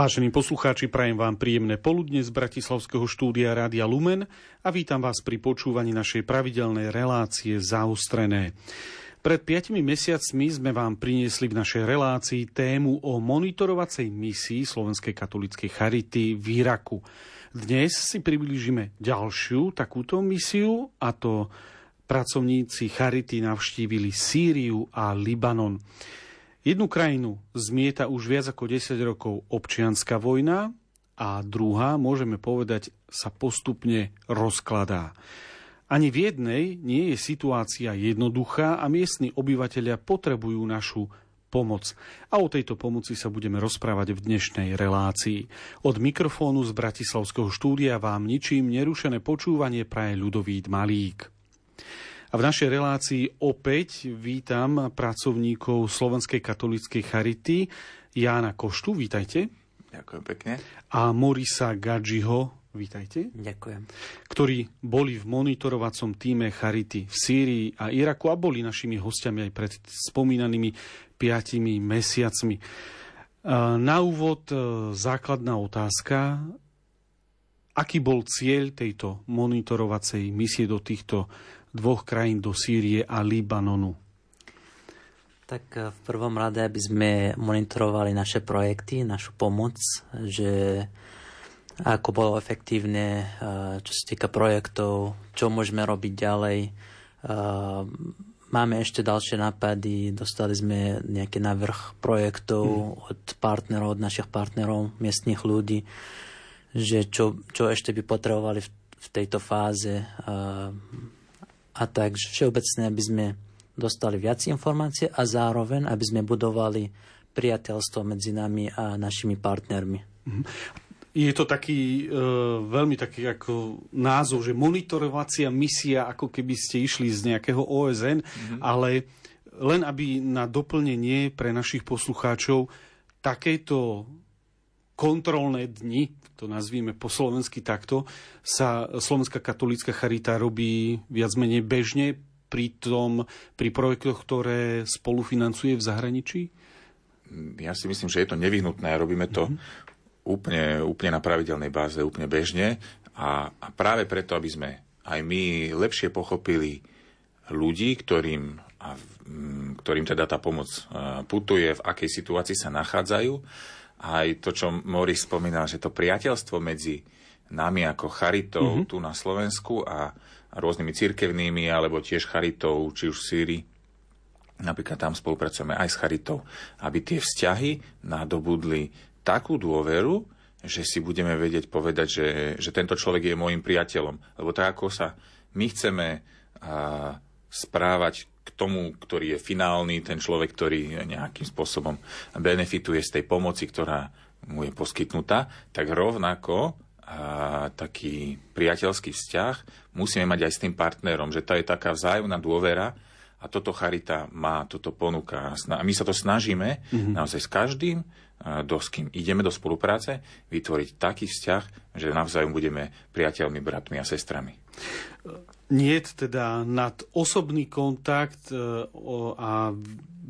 Vážení poslucháči, prajem vám príjemné poludne z Bratislavského štúdia Rádia Lumen a vítam vás pri počúvaní našej pravidelnej relácie Zaostrené. Pred piatimi mesiacmi sme vám priniesli v našej relácii tému o monitorovacej misii Slovenskej katolíckej charity v Iraku. Dnes si priblížime ďalšiu takúto misiu a to pracovníci charity navštívili Sýriu a Libanon. Jednu krajinu zmieta už viac ako 10 rokov občianská vojna a druhá, môžeme povedať, sa postupne rozkladá. Ani v jednej nie je situácia jednoduchá a miestni obyvateľia potrebujú našu pomoc. A o tejto pomoci sa budeme rozprávať v dnešnej relácii. Od mikrofónu z Bratislavského štúdia vám ničím nerušené počúvanie praje ľudovít Malík. A v našej relácii opäť vítam pracovníkov Slovenskej katolíckej charity Jána Koštu, vítajte. Ďakujem pekne. A Morisa Gadžiho, vítajte. Ďakujem. Ktorí boli v monitorovacom týme Charity v Sýrii a Iraku a boli našimi hostiami aj pred spomínanými piatimi mesiacmi. Na úvod e, základná otázka. Aký bol cieľ tejto monitorovacej misie do týchto dvoch krajín do Sýrie a Libanonu? Tak eh, v prvom rade, aby sme monitorovali naše projekty, našu pomoc, že ako bolo efektívne, eh, čo sa týka projektov, čo môžeme robiť ďalej. Eh, máme ešte ďalšie nápady, dostali sme nejaký návrh projektov hmm. od partnerov, od našich partnerov, miestnych ľudí, že čo, čo ešte by potrebovali v, v tejto fáze a tak všeobecne, aby sme dostali viac informácie a zároveň, aby sme budovali priateľstvo medzi nami a našimi partnermi. Mhm. Je to taký e, veľmi taký ako názov, že monitorovacia misia, ako keby ste išli z nejakého OSN, mm-hmm. ale len aby na doplnenie pre našich poslucháčov takéto kontrolné dni, to nazvíme po slovensky takto, sa Slovenská katolícka charita robí viac menej bežne pri, tom, pri projektoch, ktoré spolufinancuje v zahraničí? Ja si myslím, že je to nevyhnutné a robíme to mm-hmm. úplne, úplne na pravidelnej báze, úplne bežne a, a práve preto, aby sme aj my lepšie pochopili ľudí, ktorým, a, ktorým teda tá pomoc putuje, v akej situácii sa nachádzajú, aj to, čo Moris spomínal, že to priateľstvo medzi nami ako charitou mm-hmm. tu na Slovensku a, a rôznymi cirkevnými, alebo tiež charitou, či už v Sýrii, napríklad tam spolupracujeme aj s charitou, aby tie vzťahy nadobudli takú dôveru, že si budeme vedieť povedať, že, že tento človek je môjim priateľom. Lebo tak, ako sa my chceme a, správať k tomu, ktorý je finálny, ten človek, ktorý nejakým spôsobom benefituje z tej pomoci, ktorá mu je poskytnutá, tak rovnako a taký priateľský vzťah musíme mať aj s tým partnerom, že to je taká vzájomná dôvera a toto Charita má, toto ponúka. A my sa to snažíme mm-hmm. naozaj s každým, do s kým ideme do spolupráce, vytvoriť taký vzťah, že navzájom budeme priateľmi, bratmi a sestrami nie teda nad osobný kontakt e, a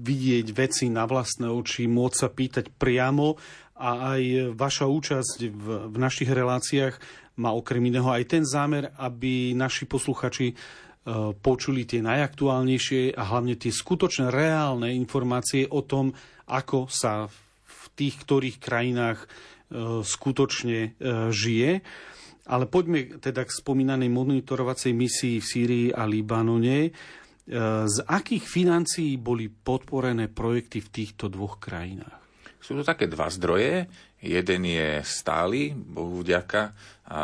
vidieť veci na vlastné oči, môcť sa pýtať priamo a aj vaša účasť v, v našich reláciách má okrem iného aj ten zámer, aby naši posluchači e, počuli tie najaktuálnejšie a hlavne tie skutočné reálne informácie o tom, ako sa v tých ktorých krajinách e, skutočne žije. Ale poďme teda k spomínanej monitorovacej misii v Sýrii a Libanone. E, z akých financií boli podporené projekty v týchto dvoch krajinách? Sú to také dva zdroje. Jeden je stály, Bohu vďaka. A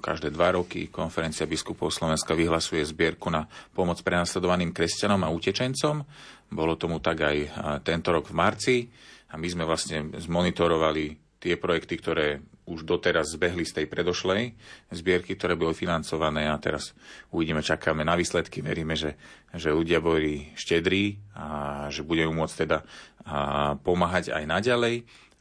každé dva roky konferencia biskupov Slovenska vyhlasuje zbierku na pomoc prenasledovaným kresťanom a utečencom. Bolo tomu tak aj tento rok v marci a my sme vlastne zmonitorovali tie projekty, ktoré už doteraz zbehli z tej predošlej zbierky, ktoré boli financované a teraz uvidíme, čakáme na výsledky, veríme, že, že ľudia boli štedrí a že budeme môcť teda pomáhať aj naďalej.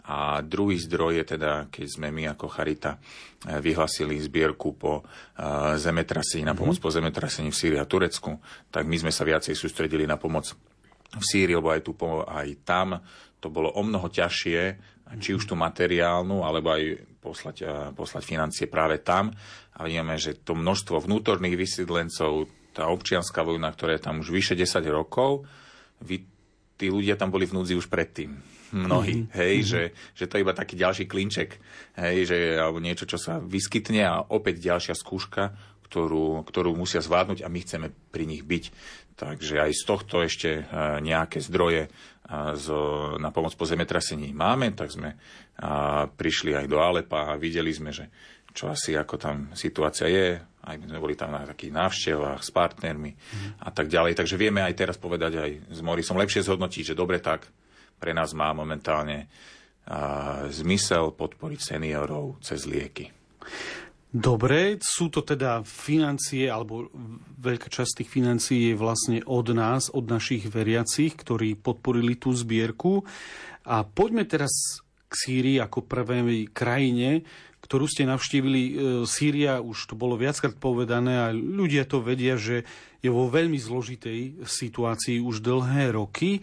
A druhý zdroj je teda, keď sme my ako Charita e, vyhlasili zbierku po zemetrasení, na pomoc mm-hmm. po zemetrasení v Sýrii a Turecku, tak my sme sa viacej sústredili na pomoc v Sýrii, lebo aj, tu, aj tam to bolo o mnoho ťažšie, či už tú materiálnu, alebo aj poslať, poslať financie práve tam. A vidíme, že to množstvo vnútorných vysídlencov, tá občianská vojna, ktorá je tam už vyše 10 rokov, vy, tí ľudia tam boli v núdzi už predtým. Mnohí, mm-hmm. hej, mm-hmm. Že, že to je iba taký ďalší klinček, hej, že, alebo niečo, čo sa vyskytne a opäť ďalšia skúška, ktorú, ktorú musia zvládnuť a my chceme pri nich byť. Takže aj z tohto ešte e, nejaké zdroje na pomoc po zemetrasení máme, tak sme prišli aj do Alepa a videli sme, že čo asi ako tam situácia je, aj my sme boli tam na takých návštevách s partnermi mm. a tak ďalej. Takže vieme aj teraz povedať aj s Morisom lepšie zhodnotiť, že dobre tak pre nás má momentálne a, zmysel podporiť seniorov cez lieky. Dobre, sú to teda financie, alebo veľká časť tých financií je vlastne od nás, od našich veriacich, ktorí podporili tú zbierku. A poďme teraz k Sýrii ako prvej krajine, ktorú ste navštívili. E, Sýria, už to bolo viackrát povedané a ľudia to vedia, že je vo veľmi zložitej situácii už dlhé roky.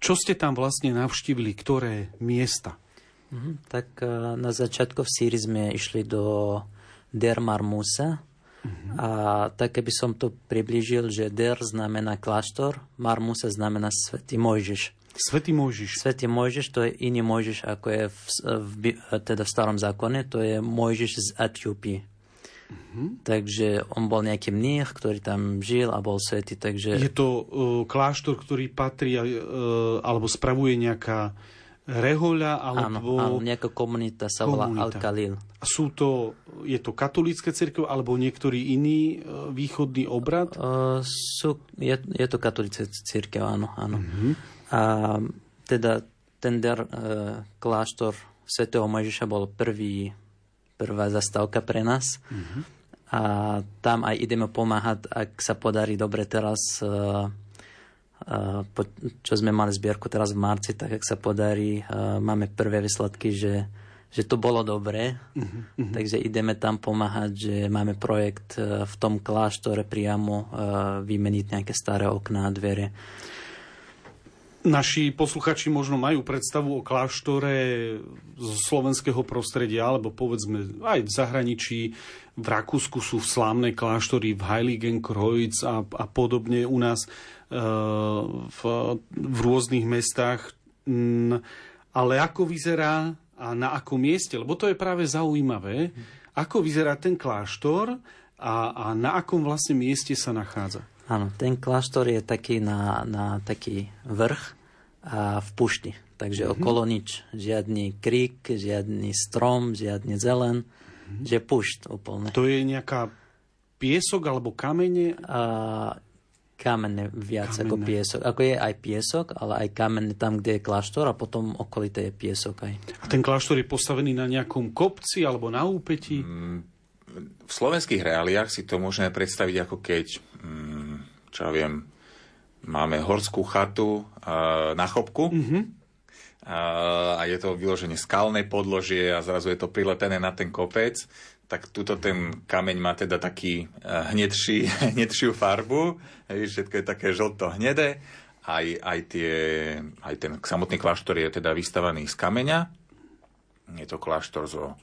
Čo ste tam vlastne navštívili? Ktoré miesta? Mm-hmm. Tak uh, na začiatku v Sýrii sme išli do Der Marmusa. Mm-hmm. A tak, keby som to priblížil, že Der znamená kláštor, Marmusa znamená Svetý Mojžiš. Svetý Mojžiš. Svetý Mojžiš, to je iný Mojžiš, ako je v, v, teda v starom zákone, to je Mojžiš z Etiópie. Mm-hmm. Takže on bol nejaký mních, ktorý tam žil a bol svetý. Takže... Je to uh, kláštor, ktorý patrí uh, alebo spravuje nejaká rehoľa alebo... Áno, áno nejaká komunita sa volá Al-Khalil. Sú to, je to katolícke cirkev alebo niektorý iný uh, východný obrad? Uh, sú, je, je to katolícke cirkev, áno. áno. Mm-hmm. A teda ten der, uh, kláštor svätého Mojžiša bol prvý, prvá zastávka pre nás. Mm-hmm. A tam aj ideme pomáhať, ak sa podarí dobre teraz uh, čo sme mali zbierku teraz v marci, tak ak sa podarí, máme prvé výsledky, že, že to bolo dobré, uh-huh, takže ideme tam pomáhať, že máme projekt e, v tom kláštore priamo e, vymeniť nejaké staré okná a dvere. Naši posluchači možno majú predstavu o kláštore zo slovenského prostredia, alebo povedzme aj v zahraničí. V Rakúsku sú v kláštory v Heiligenkreuz a, a podobne. U nás v, v rôznych mestách. Ale ako vyzerá a na akom mieste? Lebo to je práve zaujímavé. Ako vyzerá ten kláštor a, a na akom vlastne mieste sa nachádza? Áno, ten kláštor je taký na, na taký vrch a v pušti. Takže mm-hmm. okolo nič. Žiadny krík, žiadny strom, žiadny zelen. Mm-hmm. Že pušť úplne. To je nejaká piesok alebo kamene? A, kamenné viac kamenné. ako piesok. Ako je aj piesok, ale aj kamenné tam, kde je kláštor a potom okolité je piesok aj. A ten kláštor je postavený na nejakom kopci alebo na úpeti? Mm, v slovenských reáliách si to môžeme predstaviť ako keď, mm, čo ja viem, máme horskú chatu uh, na chopku mm-hmm. uh, a je to vyloženie skalné podložie a zrazu je to prilepené na ten kopec tak tuto ten kameň má teda taký eh, hnedší, hnedšiu farbu, všetko je také žlto-hnedé, aj, aj, tie, aj ten samotný kláštor je teda vystavaný z kameňa, je to kláštor zo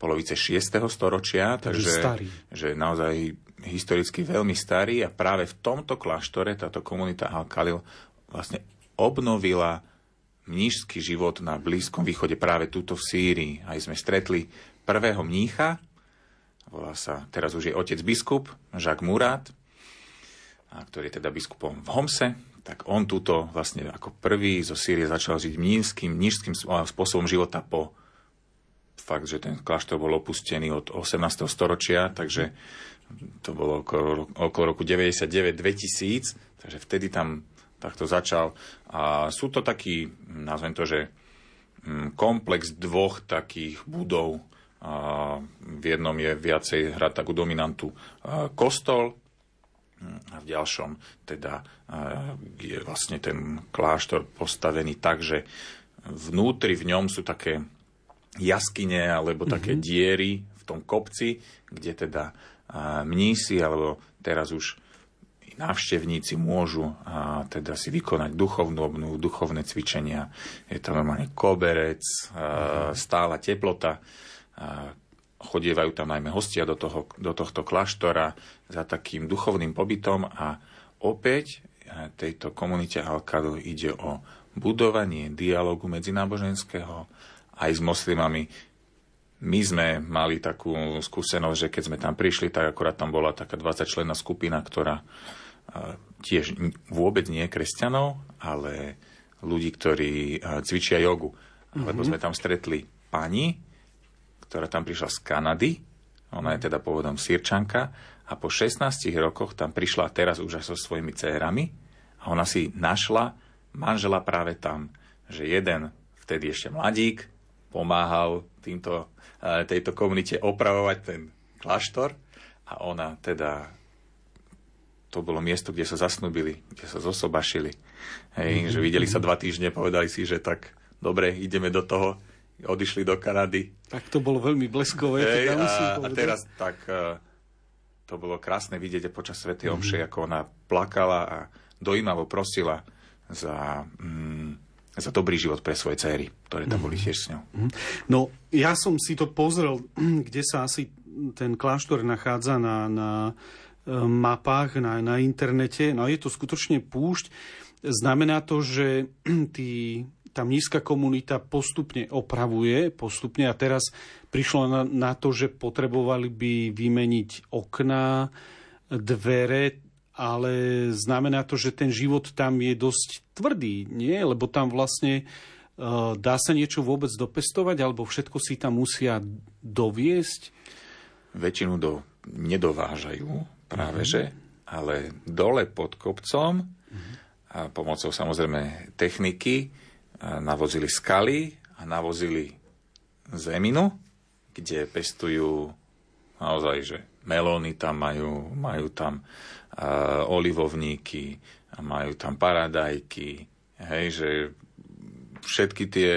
polovice 6. storočia, takže, starý. že naozaj historicky veľmi starý a práve v tomto kláštore táto komunita Al-Khalil vlastne obnovila mnížský život na Blízkom východe práve túto v Sýrii. Aj sme stretli prvého mnícha, volá sa, teraz už je otec biskup, Jacques Murat, a ktorý je teda biskupom v Homse, tak on túto vlastne ako prvý zo Sýrie začal žiť mnížským, mnížským spôsobom života po fakt, že ten kláštor bol opustený od 18. storočia, takže to bolo okolo, okolo roku 99-2000, takže vtedy tam takto začal. A sú to taký, nazvem to, že mm, komplex dvoch takých budov, v jednom je viacej hrať takú dominantu kostol a v ďalšom teda je vlastne ten kláštor postavený tak, že vnútri v ňom sú také jaskyne alebo také mm-hmm. diery v tom kopci, kde teda mnísi alebo teraz už návštevníci môžu a, teda si vykonať duchovnú obnovu, duchovné cvičenia. Je tam normálne koberec, a, stála teplota, chodievajú tam najmä hostia do, toho, do tohto kláštora za takým duchovným pobytom a opäť tejto komunite Alkadu ide o budovanie dialogu medzináboženského aj s moslimami. My sme mali takú skúsenosť, že keď sme tam prišli, tak akorát tam bola taká 20 členná skupina, ktorá tiež vôbec nie je kresťanov, ale ľudí, ktorí cvičia jogu. Mm-hmm. Lebo sme tam stretli pani, ktorá tam prišla z Kanady, ona je teda pôvodom Sirčanka, a po 16 rokoch tam prišla teraz už aj so svojimi cérami a ona si našla manžela práve tam, že jeden, vtedy ešte mladík, pomáhal týmto, e, tejto komunite opravovať ten kláštor. A ona teda to bolo miesto, kde sa zasnubili, kde sa zosobašili. Hej, že videli sa dva týždne, povedali si, že tak dobre, ideme do toho, odišli do Kanady. Tak to bolo veľmi bleskové. Hej, teda a, a teraz tak uh, to bolo krásne vidieť počas Svetej mm-hmm. Omše, ako ona plakala a dojímavo prosila za, mm, za dobrý život pre svoje céry, ktoré tam boli mhm. tiež s ňou. Mm-hmm. No, ja som si to pozrel, kde sa asi ten kláštor nachádza na, na e, mapách, na, na internete. No je to skutočne púšť. Znamená to, že tí tá nízka komunita postupne opravuje, postupne a teraz prišlo na, na to, že potrebovali by vymeniť okná, dvere, ale znamená to, že ten život tam je dosť tvrdý, nie? Lebo tam vlastne uh, dá sa niečo vôbec dopestovať, alebo všetko si tam musia doviesť? Väčšinu do, nedovážajú práve, mm-hmm. že, ale dole pod kopcom mm-hmm. a pomocou samozrejme techniky navozili skaly a navozili zeminu, kde pestujú naozaj, že melóny tam majú, majú tam uh, olivovníky, majú tam paradajky, hej, že všetky tie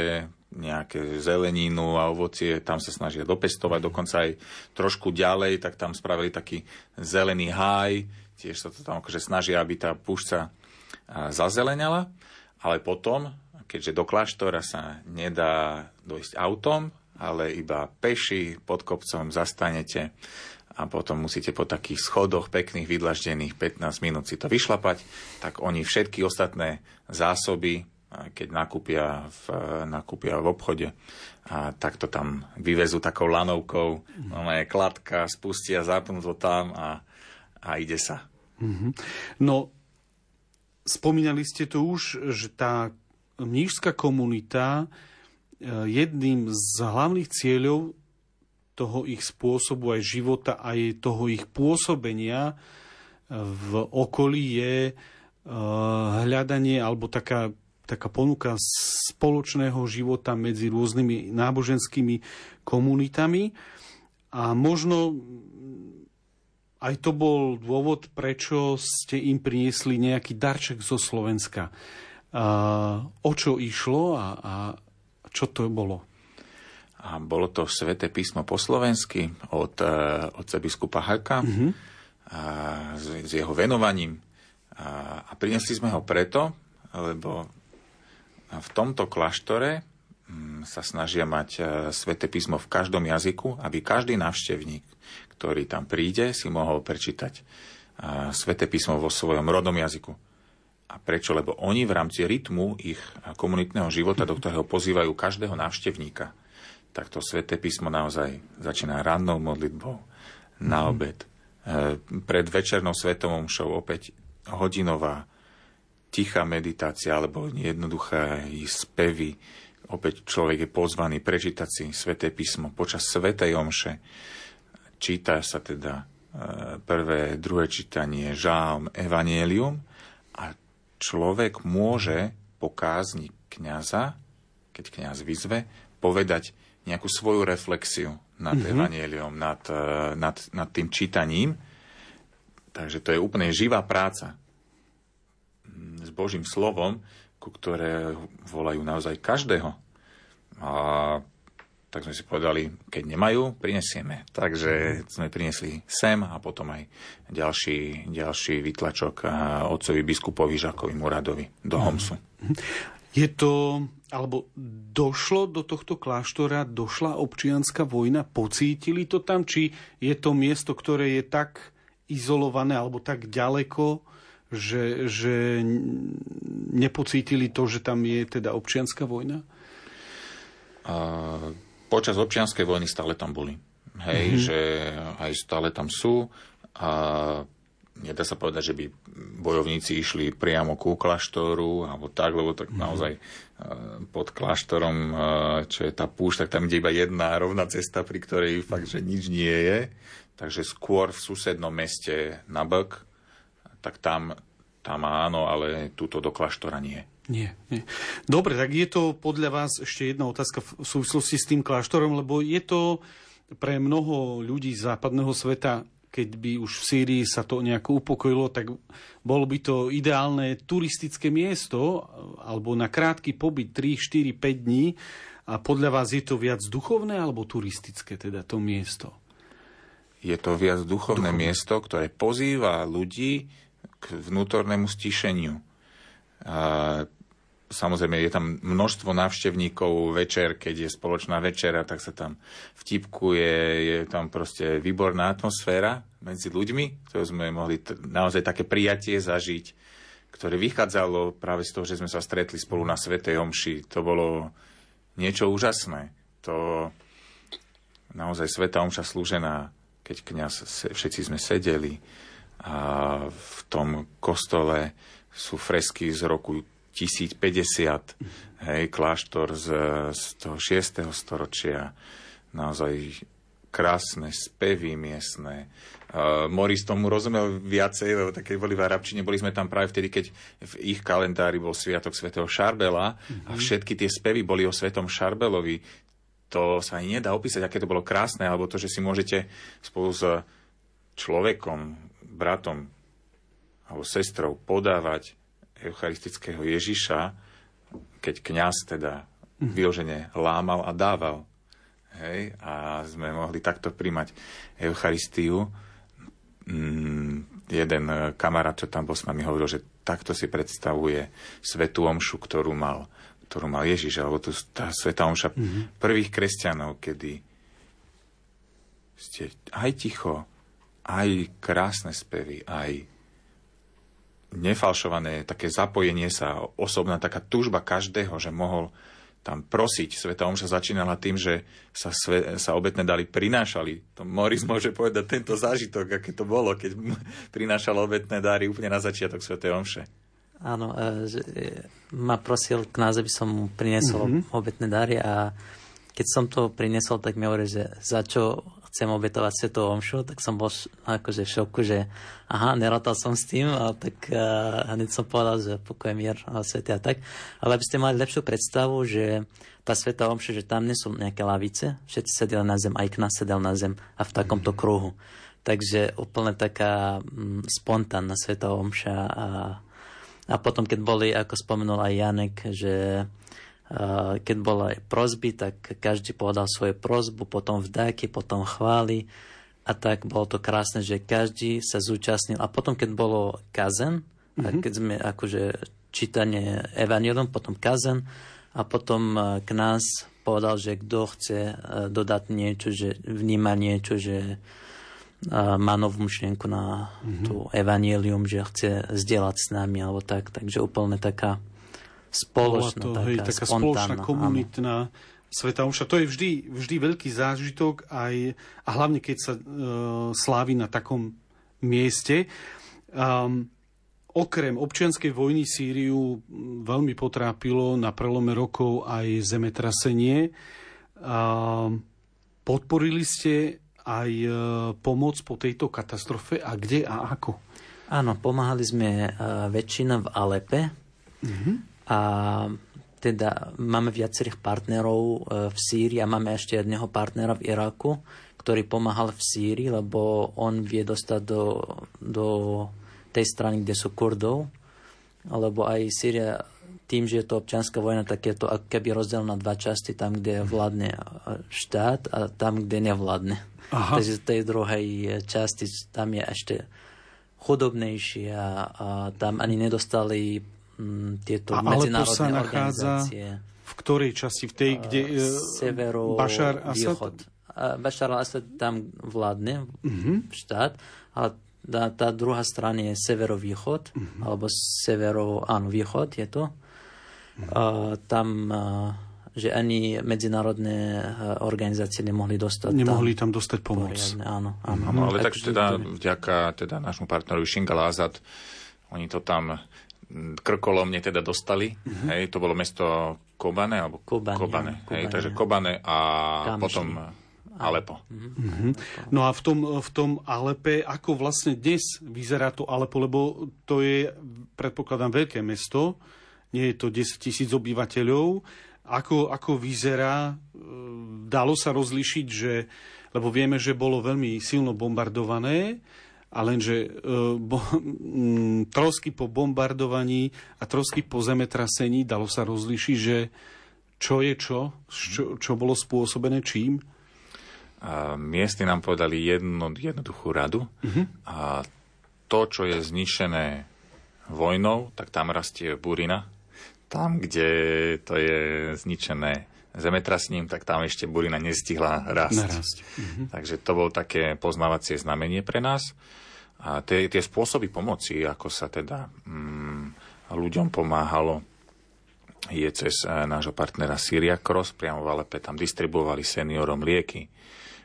nejaké zelenínu a ovocie, tam sa snažia dopestovať, dokonca aj trošku ďalej, tak tam spravili taký zelený háj, tiež sa to tam akože snažia, aby tá púšťa zazeleňala, ale potom keďže do kláštora sa nedá dojsť autom, ale iba peši pod kopcom zastanete a potom musíte po takých schodoch pekných, vydlaždených 15 minút si to vyšlapať, tak oni všetky ostatné zásoby, keď nakúpia v, nakúpia v obchode, a tak to tam vyvezú takou lanovkou, no je kladka, spustia, zapnú to tam a, a ide sa. Mm-hmm. No, spomínali ste to už, že tá mnížská komunita e, jedným z hlavných cieľov toho ich spôsobu aj života, aj toho ich pôsobenia e, v okolí je e, hľadanie alebo taká, taká ponuka spoločného života medzi rôznymi náboženskými komunitami. A možno aj to bol dôvod, prečo ste im priniesli nejaký darček zo Slovenska o čo išlo a, a čo to bolo? A bolo to Sveté písmo po slovensky od, e, od biskupa Haka mm-hmm. a, s, s jeho venovaním. A, a priniesli sme ho preto, lebo v tomto klaštore mm, sa snažia mať e, Sveté písmo v každom jazyku, aby každý návštevník, ktorý tam príde, si mohol prečítať Sveté písmo vo svojom rodnom jazyku. A prečo? Lebo oni v rámci rytmu ich komunitného života, do ktorého pozývajú každého návštevníka, tak to sväté písmo naozaj začína rannou modlitbou, na mhm. obed, e, pred večernou svetovou šou opäť hodinová tichá meditácia alebo jednoduché spevy. Opäť človek je pozvaný prečítať si sväté písmo počas svätej omše. Číta sa teda e, prvé, druhé čítanie, žálm, evanielium človek môže po kázni kniaza, keď kňaz vyzve, povedať nejakú svoju reflexiu nad mm-hmm. evanieliom, nad, eh, nad, nad tým čítaním. Takže to je úplne živá práca s Božím slovom, ku ktoré volajú naozaj každého. A tak sme si povedali, keď nemajú, prinesieme. Takže sme priniesli sem a potom aj ďalší, ďalší vytlačok otcovi biskupovi Žakovi Muradovi do mhm. Homsu. Je to, alebo došlo do tohto kláštora, došla občianská vojna, pocítili to tam, či je to miesto, ktoré je tak izolované alebo tak ďaleko, že, že nepocítili to, že tam je teda občianská vojna? Uh počas občianskej vojny stále tam boli. Hej, mm-hmm. že aj stále tam sú a nedá sa povedať, že by bojovníci išli priamo ku kláštoru alebo tak, lebo tak mm-hmm. naozaj e, pod kláštorom, e, čo je tá púšť, tak tam ide iba jedna rovná cesta, pri ktorej fakt, že nič nie je. Takže skôr v susednom meste na Bok, tak tam, tam áno, ale túto do kláštora nie. Nie, nie. Dobre, tak je to podľa vás ešte jedna otázka v súvislosti s tým kláštorom, lebo je to pre mnoho ľudí z západného sveta, keď by už v Sýrii sa to nejako upokojilo, tak bolo by to ideálne turistické miesto, alebo na krátky pobyt 3, 4, 5 dní. A podľa vás je to viac duchovné alebo turistické, teda to miesto? Je to viac duchovné, duchovné. miesto, ktoré pozýva ľudí k vnútornému stišeniu samozrejme je tam množstvo návštevníkov večer, keď je spoločná večera, tak sa tam vtipkuje, je tam proste výborná atmosféra medzi ľuďmi, ktorú sme mohli naozaj také prijatie zažiť, ktoré vychádzalo práve z toho, že sme sa stretli spolu na Svetej Omši. To bolo niečo úžasné. To naozaj Sveta Omša slúžená, keď kňaz, všetci sme sedeli a v tom kostole sú fresky z roku 1050, hej, kláštor z, z toho 6. storočia, naozaj krásne spevy miestne. Uh, Moris tomu rozumel viacej, lebo také boli v Arabčine, boli sme tam práve vtedy, keď v ich kalendári bol Sviatok svätého Šarbela mm-hmm. a mhm. všetky tie spevy boli o svetom Šarbelovi. To sa ani nedá opísať, aké to bolo krásne, alebo to, že si môžete spolu s človekom, bratom, alebo sestrou podávať eucharistického Ježiša, keď kňaz teda mhm. vyložene lámal a dával. Hej, a sme mohli takto príjmať Eucharistiu. Mm, jeden kamarát, čo tam bol s nami, hovoril, že takto si predstavuje svetú omšu, ktorú mal, ktorú mal Ježiš, alebo tu tá svetá omša mm-hmm. prvých kresťanov, kedy ste aj ticho, aj krásne spevy, aj nefalšované také zapojenie sa, osobná taká túžba každého, že mohol tam prosiť. Sveta Omša začínala tým, že sa, sve, sa obetné dali prinášali. To Moris môže povedať tento zážitok, aké to bolo, keď prinášal obetné dary úplne na začiatok Svetej Omše. Áno, e, že e, ma prosil k nás, aby som mu priniesol mm-hmm. obetné dary a keď som to priniesol, tak mi hovorí, že za čo chcem obetovať svetovú omšu, tak som bol akože v šoku, že aha, nerátal som s tým, a tak uh, hneď som povedal, že pokoj, mier a svety a tak. Ale aby ste mali lepšiu predstavu, že tá sveta omša, že tam nie sú nejaké lavice, všetci sedeli na zem, aj k nás sedel na zem a v takomto kruhu. Takže úplne taká mm, spontánna sveta omša a, a potom, keď boli, ako spomenul aj Janek, že keď boli prozby, tak každý povedal svoju prozbu, potom vdáky, potom chváli a tak bolo to krásne, že každý sa zúčastnil. A potom, keď bolo kazen, mm-hmm. a mhm. keď sme akože čítanie Evangelium, potom kazen a potom k nás povedal, že kto chce dodať niečo, že vníma niečo, že má novú myšlienku na mm-hmm. tú Evangelium, že chce zdieľať s nami alebo tak. Takže úplne taká spoločná, to, taká, hej, taká spoločná komunitná áno. Sveta Omša. To je vždy, vždy veľký zážitok aj, a hlavne keď sa uh, slávi na takom mieste. Um, okrem občianskej vojny Sýriu veľmi potrápilo na prelome rokov aj zemetrasenie. Um, podporili ste aj uh, pomoc po tejto katastrofe a kde a ako? Áno, pomáhali sme uh, väčšina v Alepe. Mm-hmm a teda máme viacerých partnerov e, v Sýrii a máme ešte jedného partnera v Iraku, ktorý pomáhal v Sýrii, lebo on vie dostať do, do tej strany, kde sú Kurdov, lebo aj Sýria tým, že je to občianská vojna, tak je to ako keby rozdiel na dva časti, tam, kde vládne štát a tam, kde nevládne. Aha. Takže v tej druhej časti tam je ešte chudobnejší a, a tam ani nedostali tieto a medzinárodné sa organizácie. V ktorej časti? V tej, kde... Uh, severo, Bašar Asad? Východ. Bašar al-Assad tam vládne uh-huh. štát, ale tá, tá druhá strana je severovýchod, uh-huh. alebo severo, áno, východ je to. Uh-huh. Uh, tam, uh, že ani medzinárodné organizácie nemohli dostať Nemohli tam, tam dostať pomoc. Poriadne, áno, áno. áno ale tak teda vďaka teda nášmu partnerovi Shingal Azad, oni to tam krkolomne teda dostali. Uh-huh. Hej, to bolo mesto Kobane, alebo Kobane, Kobane, hej, takže Kobane a Kamši. potom Alepo. Mm-hmm. No a v tom, v tom Alepe, ako vlastne dnes vyzerá to Alepo, lebo to je, predpokladám, veľké mesto, nie je to 10 tisíc obyvateľov. Ako, ako vyzerá, e, dalo sa rozlišiť, že, lebo vieme, že bolo veľmi silno bombardované, a lenže e, bo, m, trosky po bombardovaní a trosky po zemetrasení dalo sa rozlišiť, že čo je čo, čo, čo bolo spôsobené čím? A miestni nám povedali jednu, jednoduchú radu. Uh-huh. A to, čo je zničené vojnou, tak tam rastie burina. Tam, kde to je zničené zemetrasním, tak tam ešte burina nestihla rásť. Uh-huh. Takže to bolo také poznávacie znamenie pre nás. A tie, tie spôsoby pomoci, ako sa teda mm, ľuďom pomáhalo, je cez e, nášho partnera Syria Cross, priamo v Alepe, tam distribuovali seniorom lieky,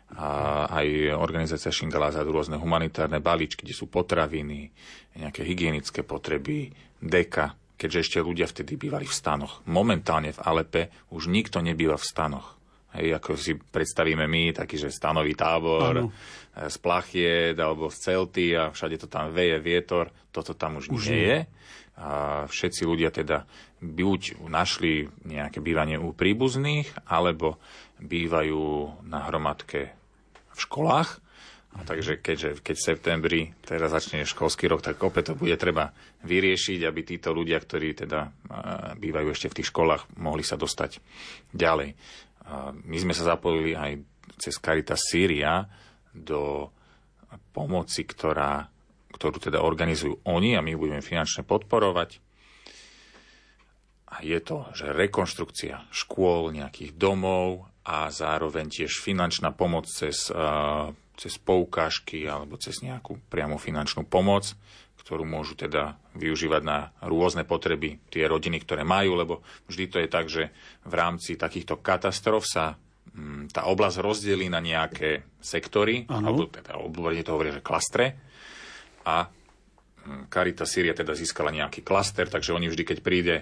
a aj organizácia Šingaláza rôzne humanitárne balíčky, kde sú potraviny, nejaké hygienické potreby, deka, keďže ešte ľudia vtedy bývali v stanoch. Momentálne v Alepe už nikto nebýva v stanoch. Hej, ako si predstavíme my, taký, že stanový tábor ano. z plachiet alebo z celty a všade to tam veje vietor. Toto tam už, už nie je. A všetci ľudia teda buď našli nejaké bývanie u príbuzných, alebo bývajú na hromadke v školách. A takže keďže, keď v septembri teraz začne školský rok, tak opäť to bude treba vyriešiť, aby títo ľudia, ktorí teda bývajú ešte v tých školách, mohli sa dostať ďalej. My sme sa zapojili aj cez Caritas Syria do pomoci, ktorá, ktorú teda organizujú oni a my budeme finančne podporovať. A je to, že rekonštrukcia škôl, nejakých domov a zároveň tiež finančná pomoc cez, cez poukážky alebo cez nejakú priamo finančnú pomoc, ktorú môžu teda využívať na rôzne potreby tie rodiny, ktoré majú, lebo vždy to je tak, že v rámci takýchto katastrof sa mm, tá oblasť rozdelí na nejaké sektory, ano. alebo teda odborne to hovoria, že klastre. A Carita Syria teda získala nejaký klaster, takže oni vždy, keď príde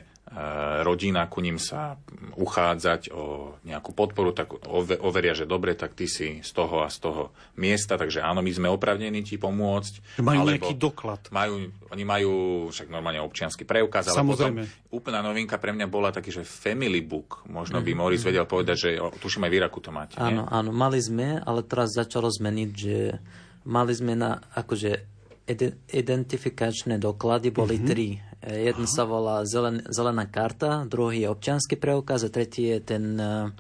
rodina ku ním sa uchádzať o nejakú podporu, tak overia, že dobre, tak ty si z toho a z toho miesta, takže áno, my sme opravnení ti pomôcť. Majú nejaký doklad. Majú, oni majú však normálne občiansky preukaz, ale Samozrejme. potom úplná novinka pre mňa bola taký, že family book. Možno by mhm, Moris mhm. vedel povedať, že tuším aj v Iraku to máte. Áno, nie? áno, mali sme, ale teraz začalo zmeniť, že mali sme na, akože identifikačné doklady boli mm-hmm. tri. Jeden Aha. sa volá zelen, zelená karta, druhý je občianský preukaz a tretí je ten uh,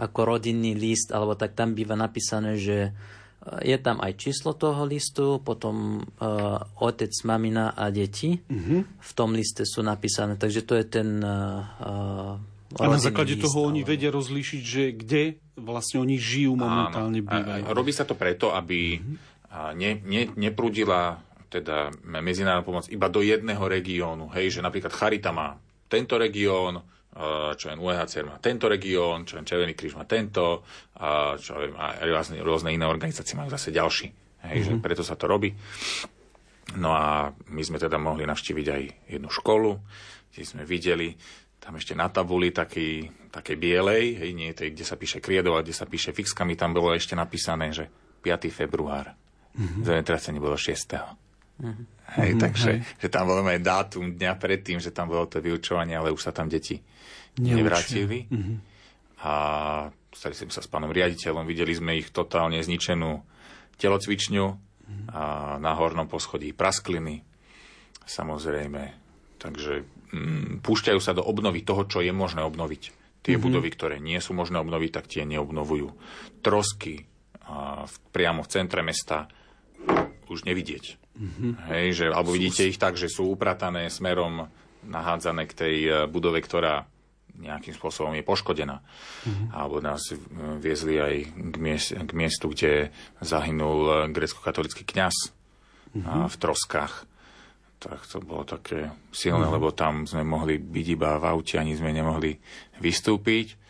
ako rodinný list, alebo tak tam býva napísané, že uh, je tam aj číslo toho listu, potom uh, otec, mamina a deti. Mm-hmm. V tom liste sú napísané. Takže to je ten uh, a na základe list, toho ale... oni vedia rozlíšiť, že kde vlastne oni žijú momentálne, bývajú. A, a robí sa to preto, aby mm-hmm ne, ne, neprúdila teda medzinárodná pomoc iba do jedného regiónu. Hej, že napríklad Charita má tento región, čo je UNHCR má tento región, čo je Červený kríž má tento, a čo je, a rôzne, rôzne iné organizácie majú zase ďalší. Hej, mm-hmm. že mhm. preto sa to robí. No a my sme teda mohli navštíviť aj jednu školu, kde sme videli tam ešte na tabuli taký, takej bielej, hej, nie tej, kde sa píše kriedova, kde sa píše fixkami, tam bolo ešte napísané, že 5. február. Mm-hmm. Zemetrasenie bolo 6. Hej, mm-hmm, takže hej. Že tam bolo aj dátum dňa predtým, že tam bolo to vyučovanie, ale už sa tam deti Neučia. nevrátili. Mm-hmm. A stali sme sa s pánom riaditeľom, videli sme ich totálne zničenú telocvičňu mm-hmm. a na hornom poschodí praskliny. Samozrejme. Takže mm, púšťajú sa do obnovy toho, čo je možné obnoviť. Tie mm-hmm. budovy, ktoré nie sú možné obnoviť, tak tie neobnovujú. Trosky a, v, priamo v centre mesta už nevidieť. Mm-hmm. Hej, že, alebo vidíte ich tak, že sú upratané smerom nahádzané k tej e, budove, ktorá nejakým spôsobom je poškodená. Mm-hmm. Alebo nás viezli aj k, miest, k miestu, kde zahynul e, grecko-katolický kňaz mm-hmm. v Troskách tak to bolo také silné, mm. lebo tam sme mohli byť iba v aute, ani sme nemohli vystúpiť.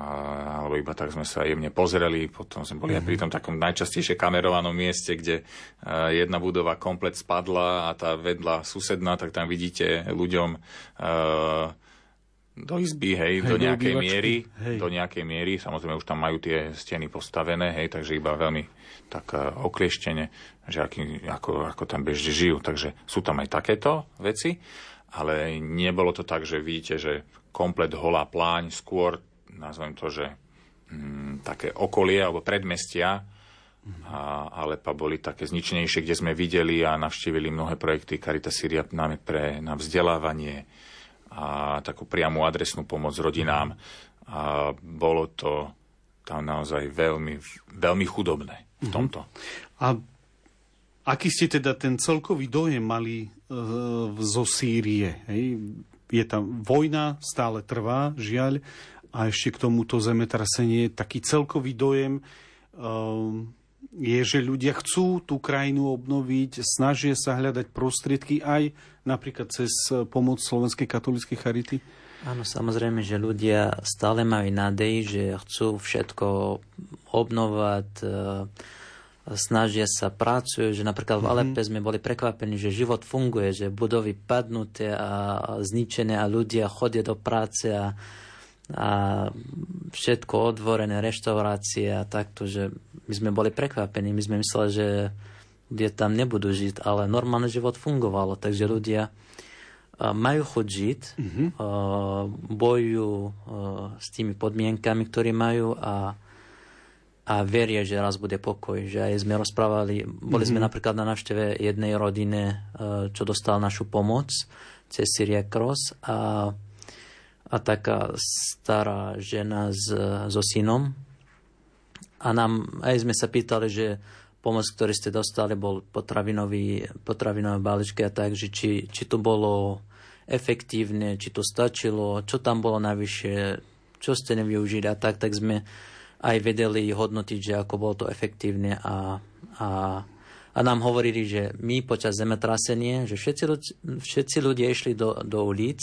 Alebo iba tak sme sa jemne pozreli, potom sme boli aj pri tom takom najčastejšie kamerovanom mieste, kde uh, jedna budova komplet spadla a tá vedľa susedná, tak tam vidíte ľuďom uh, do izby, hej, hej do nejakej do miery, hej. do nejakej miery, samozrejme už tam majú tie steny postavené, hej, takže iba veľmi tak uh, oklieštene že aký, ako, ako tam bežne žijú. Takže sú tam aj takéto veci, ale nebolo to tak, že vidíte, že komplet holá pláň, skôr, nazvem to, že mm, také okolie alebo predmestia a Alepa boli také zničenejšie, kde sme videli a navštívili mnohé projekty Carita Syria nám pre, na vzdelávanie a takú priamu adresnú pomoc rodinám. A bolo to tam naozaj veľmi, veľmi chudobné v mhm. tomto. A Aký ste teda ten celkový dojem mali e, zo Sýrie? Hej? Je tam vojna, stále trvá, žiaľ, a ešte k tomuto zemetrasenie. Taký celkový dojem e, je, že ľudia chcú tú krajinu obnoviť, snažia sa hľadať prostriedky aj napríklad cez pomoc Slovenskej katolíckej charity? Áno, samozrejme, že ľudia stále majú nádej, že chcú všetko obnovať, e, snažia sa, pracujú, že napríklad v mhm. Alepe sme boli prekvapení, že život funguje, že budovy padnuté a zničené a ľudia chodia do práce a, a všetko otvorené, reštaurácie a takto, že my sme boli prekvapení, my sme mysleli, že ľudia tam nebudú žiť, ale normálny život fungovalo, takže ľudia majú chuť žiť, mm-hmm. bojujú s tými podmienkami, ktoré majú a a veria, že raz bude pokoj. Že aj sme rozprávali, boli mm-hmm. sme mhm. napríklad na návšteve jednej rodiny, e, čo dostal našu pomoc cez Syria Cross a, a taká stará žena s, so synom. A nám, aj sme sa pýtali, že pomoc, ktorý ste dostali, bol potravinový, potravinové balíčky a tak, že či, či to bolo efektívne, či to stačilo, čo tam bolo navyše, čo ste nevyužili a tak, tak sme aj vedeli hodnotiť, že ako bolo to efektívne a, a, a nám hovorili, že my počas zemetrasenie, že všetci, ľudia, všetci ľudia išli do, do ulic,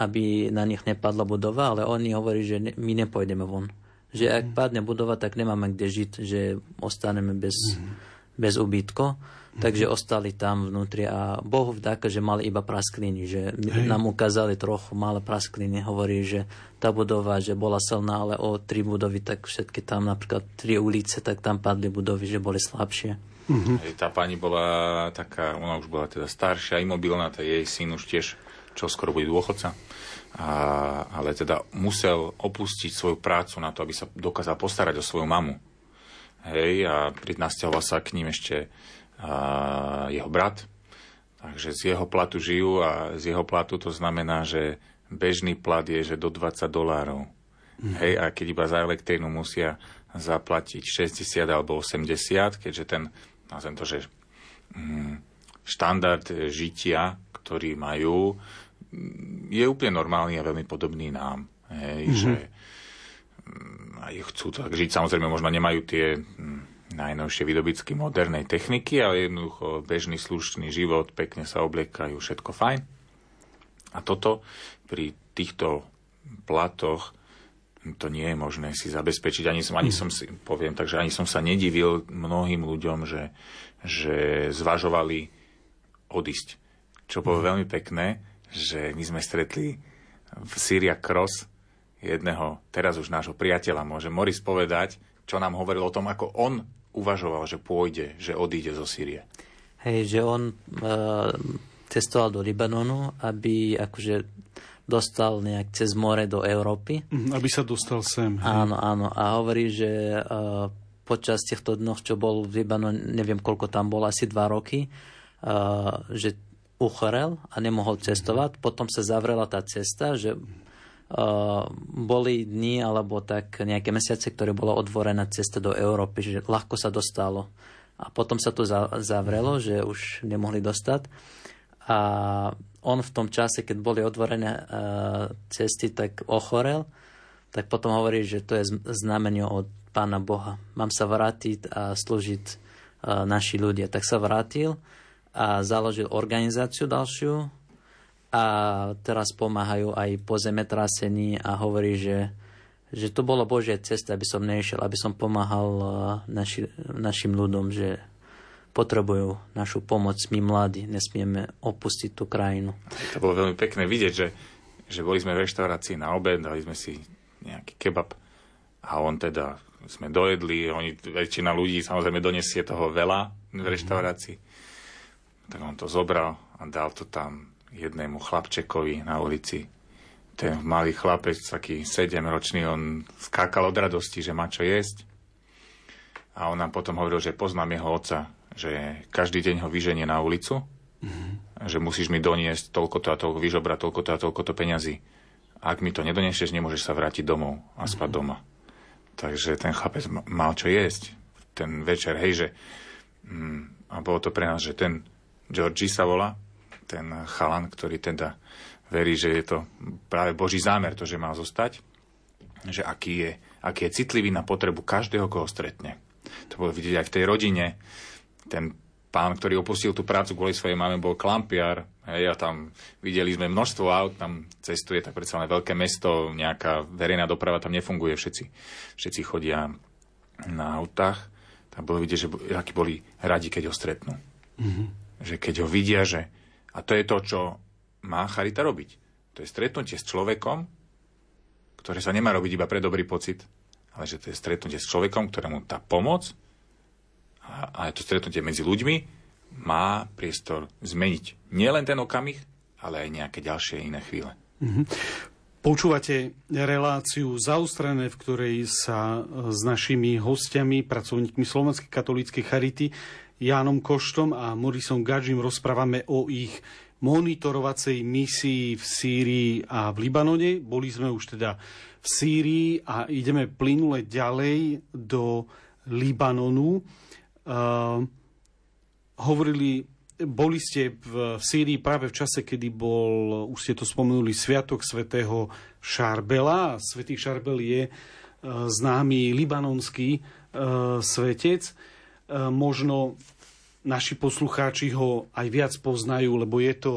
aby na nich nepadla budova, ale oni hovorí, že ne, my nepôjdeme von. Že ak mm. padne budova, tak nemáme kde žiť, že ostaneme bez, mm. bez ubytko. Takže ostali tam vnútri a Bohu vďaka, že mali iba praskliny, že Hej. nám ukázali trochu malé praskliny, hovorí, že tá budova, že bola silná, ale o tri budovy, tak všetky tam napríklad tri ulice, tak tam padli budovy, že boli slabšie. Hej, tá pani bola taká, ona už bola teda staršia, imobilná, tá jej syn už tiež čo skoro bude dôchodca. A, ale teda musel opustiť svoju prácu na to, aby sa dokázal postarať o svoju mamu. Hej, a nasťahoval sa k ním ešte a jeho brat. Takže z jeho platu žijú a z jeho platu to znamená, že bežný plat je, že do 20 dolárov. Mm. Hej, a keď iba za elektrínu musia zaplatiť 60 alebo 80, keďže ten, nazvem to, že mm, štandard žitia, ktorý majú, je úplne normálny a veľmi podobný nám. Hej, mm-hmm. že mm, aj chcú tak žiť. Samozrejme, možno nemajú tie mm, najnovšie výdobytky modernej techniky, ale jednoducho bežný slušný život, pekne sa obliekajú, všetko fajn. A toto pri týchto platoch to nie je možné si zabezpečiť. Ani som, ani mm. som si, poviem, takže ani som sa nedivil mnohým ľuďom, že, že zvažovali odísť. Čo bolo mm. veľmi pekné, že my sme stretli v Syria Cross jedného, teraz už nášho priateľa, môže Moris povedať, čo nám hovoril o tom, ako on uvažoval, že pôjde, že odíde zo Sýrie? Hej, že on uh, cestoval do Libanonu, aby akože dostal nejak cez more do Európy. Mhm, aby sa dostal sem. Hej. Áno, áno. A hovorí, že uh, počas týchto dňoch, čo bol v Libanone, neviem koľko tam bol, asi dva roky, uh, že uchorel a nemohol cestovať. Potom sa zavrela tá cesta, že uh, boli dni alebo tak nejaké mesiace, ktoré bola otvorená cesta do Európy, že ľahko sa dostalo. A potom sa to zavrelo, že už nemohli dostať. A on v tom čase, keď boli otvorené uh, cesty, tak ochorel. Tak potom hovorí, že to je znamenie od Pána Boha. Mám sa vrátiť a slúžiť uh, naši ľudia. Tak sa vrátil a založil organizáciu ďalšiu a teraz pomáhajú aj po zemetrasení a hovorí, že, že to bolo Božia cesta, aby som nešiel, aby som pomáhal naši, našim ľuďom, že potrebujú našu pomoc, my mladí, nesmieme opustiť tú krajinu. To bolo veľmi pekné vidieť, že, že boli sme v reštaurácii na obed, dali sme si nejaký kebab a on teda sme dojedli, oni, väčšina ľudí samozrejme donesie toho veľa v reštaurácii. Mm tak on to zobral a dal to tam jednému chlapčekovi na ulici. Ten malý chlapec, taký 7-ročný, on skákal od radosti, že má čo jesť. A on nám potom hovoril, že poznám jeho otca, že každý deň ho vyženie na ulicu, mm-hmm. že musíš mi doniesť toľko to a toľko, vyžobrať toľko to a toľko to peňazí. A ak mi to nedoniesieš, nemôžeš sa vrátiť domov a spať mm-hmm. doma. Takže ten chlapec mal čo jesť ten večer, hej, že mm, a bolo to pre nás, že ten Georgie sa volá, ten chalan, ktorý teda verí, že je to práve Boží zámer, to, že má zostať, že aký je, aký je citlivý na potrebu každého, koho stretne. To bolo vidieť aj v tej rodine. Ten pán, ktorý opustil tú prácu kvôli svojej mame, bol klampiar. Hej, a tam videli sme množstvo aut, tam cestuje tak predsa len veľké mesto, nejaká verejná doprava tam nefunguje, všetci, všetci chodia na autách. Tam bolo vidieť, že akí boli radi, keď ho stretnú. Mm-hmm že keď ho vidia, že... A to je to, čo má charita robiť. To je stretnutie s človekom, ktoré sa nemá robiť iba pre dobrý pocit, ale že to je stretnutie s človekom, ktorému tá pomoc a, a to stretnutie medzi ľuďmi má priestor zmeniť nielen ten okamih, ale aj nejaké ďalšie iné chvíle. Mm-hmm. Počúvate reláciu zaustrené, v ktorej sa s našimi hostiami, pracovníkmi Slovenskej katolíckej charity, Jánom Koštom a Morisom Gadžim rozprávame o ich monitorovacej misii v Sýrii a v Libanone. Boli sme už teda v Sýrii a ideme plynule ďalej do Libanonu. Uh, hovorili, boli ste v Sýrii práve v čase, kedy bol, už ste to spomenuli, Sviatok svätého Šarbela. Svetý Šarbel je uh, známy libanonský uh, svetec možno naši poslucháči ho aj viac poznajú, lebo je to,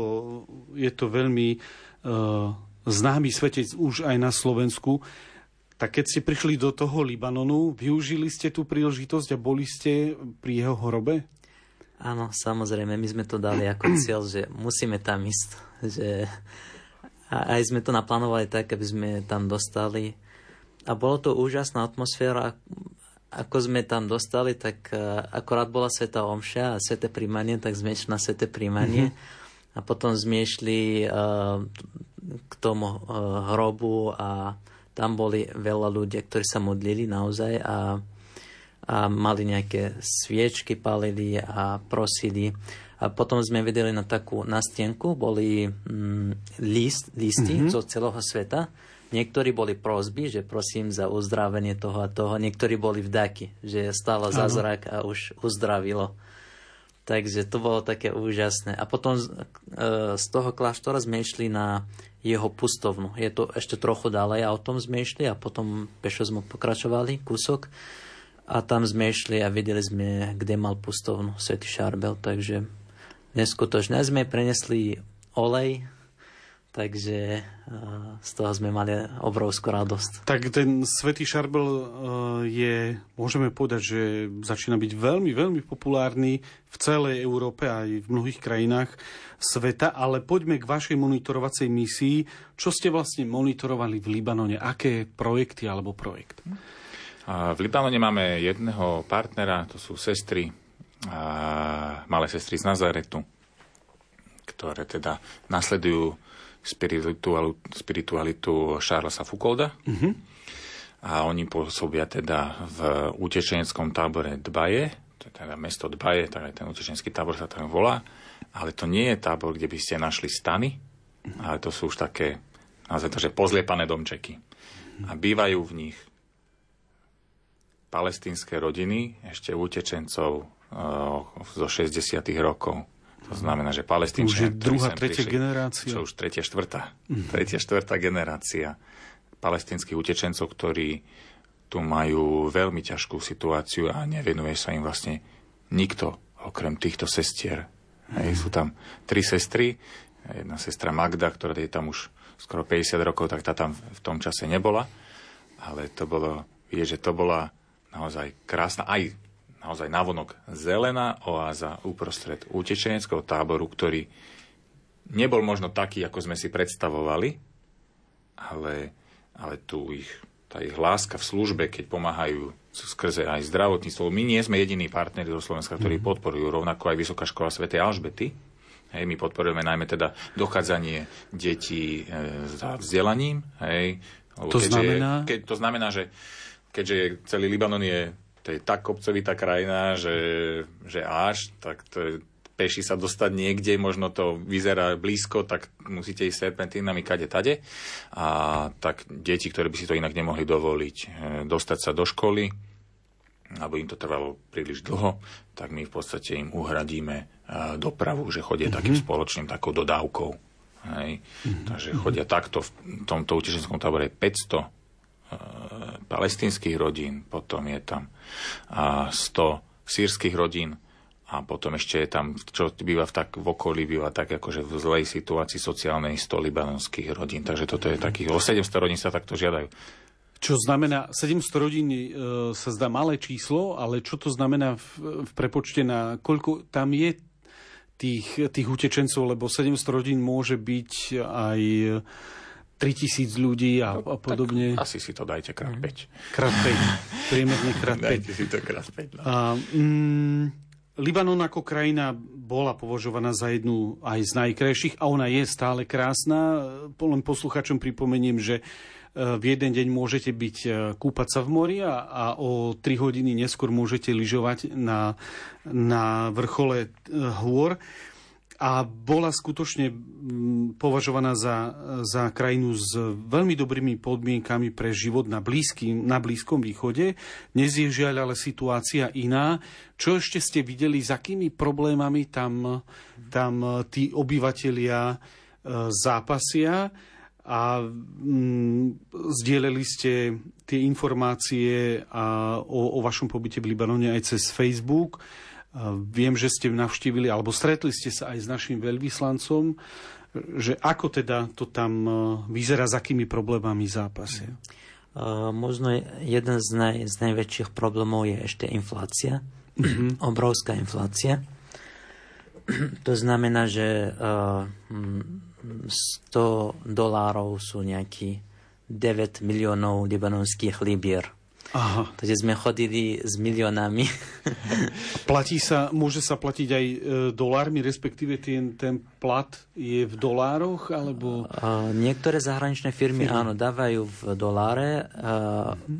je to veľmi uh, známy svetec už aj na Slovensku. Tak keď ste prišli do toho Libanonu, využili ste tú príležitosť a boli ste pri jeho hrobe? Áno, samozrejme, my sme to dali ako cieľ, že musíme tam ísť. Že... A aj sme to naplánovali tak, aby sme tam dostali. A bolo to úžasná atmosféra ako sme tam dostali, tak uh, akorát bola Sveta Omša a Sveté príjmanie, tak sme išli na Sveté príjmanie mm-hmm. a potom sme išli uh, k tomu uh, hrobu a tam boli veľa ľudí, ktorí sa modlili naozaj a, a mali nejaké sviečky, palili a prosili. A potom sme videli na takú nastienku, boli mm, list, listy mm-hmm. zo celého sveta Niektorí boli prosby, že prosím za uzdravenie toho a toho. Niektorí boli vdaky, že stalo zázrak a už uzdravilo. Takže to bolo také úžasné. A potom z, e, z toho kláštora sme išli na jeho pustovnu. Je to ešte trochu ďalej a o tom sme išli a potom pešo sme pokračovali kúsok a tam sme išli a videli sme, kde mal pustovnu Svetý Šarbel. Takže neskutočne. Sme prenesli olej Takže z toho sme mali obrovskú radosť. Tak ten Svetý Šarbel je, môžeme povedať, že začína byť veľmi, veľmi populárny v celej Európe aj v mnohých krajinách sveta, ale poďme k vašej monitorovacej misii. Čo ste vlastne monitorovali v Libanone? Aké projekty alebo projekt? V Libanone máme jedného partnera, to sú sestry, malé sestry z Nazaretu, ktoré teda nasledujú spiritualitu, spiritualitu Charlesa Foucaulda. Mm-hmm. A oni pôsobia teda v utečeneckom tábore Dbaje, to je teda mesto Dbaje, tak aj ten utečenský tábor sa tam volá. ale to nie je tábor, kde by ste našli stany, ale to sú už také, naozaj to, že pozliepané domčeky. A bývajú v nich palestínske rodiny, ešte utečencov zo 60. rokov. To znamená, že palestínčania... Už je druhá, tretia prišli, generácia. Čo už tretia, štvrtá. Mm. Tretia, štvrtá generácia palestínskych utečencov, ktorí tu majú veľmi ťažkú situáciu a nevenuje sa im vlastne nikto okrem týchto sestier. Hej, sú tam tri sestry, jedna sestra Magda, ktorá je tam už skoro 50 rokov, tak tá tam v tom čase nebola. Ale to bolo, vidieť, že to bola naozaj krásna, aj naozaj navonok zelená oáza uprostred utečeneckého táboru, ktorý nebol možno taký, ako sme si predstavovali, ale, ale tu ich, tá ich láska v službe, keď pomáhajú skrze aj zdravotníctvo. My nie sme jediní partneri zo Slovenska, ktorí mm-hmm. podporujú rovnako aj Vysoká škola Sv. Alžbety. Hej, my podporujeme najmä teda dochádzanie detí e, za vzdelaním. Hej, to, znamená? Je, keď, to znamená, že keďže celý Libanon je, to je tak kopcovitá krajina, že, že až, tak to je, peši sa dostať niekde, možno to vyzerá blízko, tak musíte ísť serpentínami kade tade. A tak deti, ktoré by si to inak nemohli dovoliť, e, dostať sa do školy, alebo im to trvalo príliš dlho, tak my v podstate im uhradíme e, dopravu, že chodia mm-hmm. takým spoločným takou dodávkou. Hej. Mm-hmm. Takže chodia takto v tomto utečenskom tábore 500 palestínskych rodín, potom je tam 100 sírskych rodín a potom ešte je tam, čo býva v, tak, v okolí, býva tak akože v zlej situácii sociálnej 100 libanonských rodín. Takže toto je takých, o 700 rodín sa takto žiadajú. Čo znamená, 700 rodín e, sa zdá malé číslo, ale čo to znamená v, v prepočte na koľko tam je tých, tých utečencov, lebo 700 rodín môže byť aj 3000 ľudí a, no, a podobne. asi si to dajte krát 5. Mhm. Krát 5. Priemerne krát 5. Dajte si to krát 5. No. A, mm, Libanon ako krajina bola považovaná za jednu aj z najkrajších a ona je stále krásna. Len posluchačom pripomeniem, že e, v jeden deň môžete byť e, kúpať sa v mori a, a o 3 hodiny neskôr môžete lyžovať na, na vrchole e, hôr a bola skutočne považovaná za, za krajinu s veľmi dobrými podmienkami pre život na, blízky, na Blízkom východe. Dnes je žiaľ ale situácia iná. Čo ešte ste videli, s akými problémami tam, tam tí obyvatelia e, zápasia? a mm, zdieľali ste tie informácie a, o, o vašom pobyte v Libanone aj cez Facebook. Viem, že ste navštívili, alebo stretli ste sa aj s našim veľvyslancom, že ako teda to tam e, vyzerá, s akými problémami zápasia? Uh, možno jeden z, naj, z najväčších problémov je ešte inflácia. Mm-hmm. Obrovská inflácia. to znamená, že uh, 100 dolárov sú nejaký 9 miliónov libanonských libier. Aha. Takže sme chodili s miliónami. Platí sa, môže sa platiť aj e, dolármi, respektíve ten, ten plat je v dolároch? Alebo... Uh, niektoré zahraničné firmy, firmy áno, dávajú v doláre. Uh, mm-hmm.